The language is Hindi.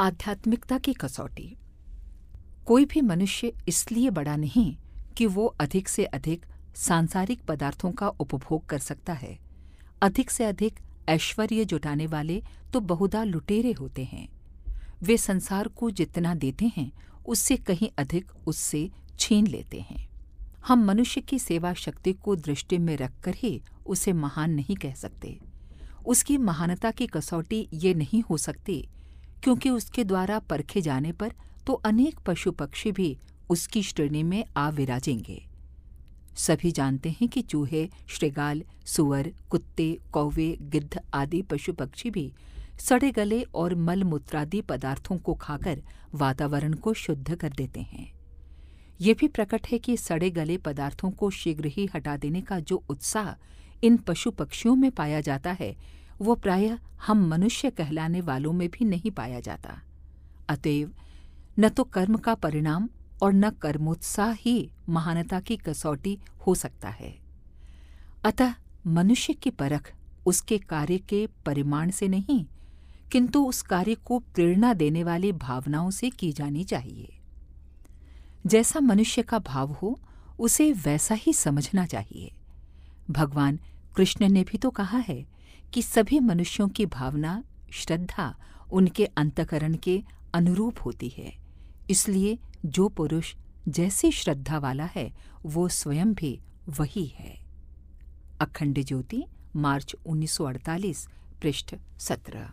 आध्यात्मिकता की कसौटी। कोई भी मनुष्य इसलिए बड़ा नहीं कि वो अधिक से अधिक सांसारिक पदार्थों का उपभोग कर सकता है। अधिक से अधिक ऐश्वर्य जुटाने वाले तो बहुधा लुटेरे होते हैं। वे संसार को जितना देते हैं, उससे कहीं अधिक उससे छीन लेते हैं। हम मनुष्य की सेवा शक्ति को दृष्टि में रखकर ही उसे महान नहीं कह सकते। उसकी महानता की कसौटी ये नहीं हो सकती क्योंकि उसके द्वारा परखे जाने पर तो अनेक पशु पक्षी भी उसकी श्रेणी में आ विराजेंगे। सभी जानते हैं कि चूहे, श्रृगाल, सुअर, कुत्ते, कौवे, गिद्ध आदि पशु पक्षी भी सड़े गले और मल मूत्रादि पदार्थों को खाकर वातावरण को शुद्ध कर देते हैं। ये भी प्रकट है कि सड़े गले पदार्थों को शीघ्र ही हटा देने का जो उत्साह इन पशु पक्षियों में पाया जाता है वो प्रायः हम मनुष्य कहलाने वालों में भी नहीं पाया जाता। अतएव, न तो कर्म का परिणाम और न कर्मोत्साह ही महानता की कसौटी हो सकता है। अतः मनुष्य की परख उसके कार्य के परिमाण से नहीं, किंतु उस कार्य को प्रेरणा देने वाली भावनाओं से की जानी चाहिए। जैसा मनुष्य का भाव हो, उसे वैसा ही समझना चाहिए। भगवान कृष्ण ने भी तो कहा है कि सभी मनुष्यों की भावना, श्रद्धा उनके अंतकरण के अनुरूप होती है। इसलिए जो पुरुष जैसी श्रद्धा वाला है, वो स्वयं भी वही है। अखंड ज्योति, मार्च 1948 पृष्ठ सत्रह।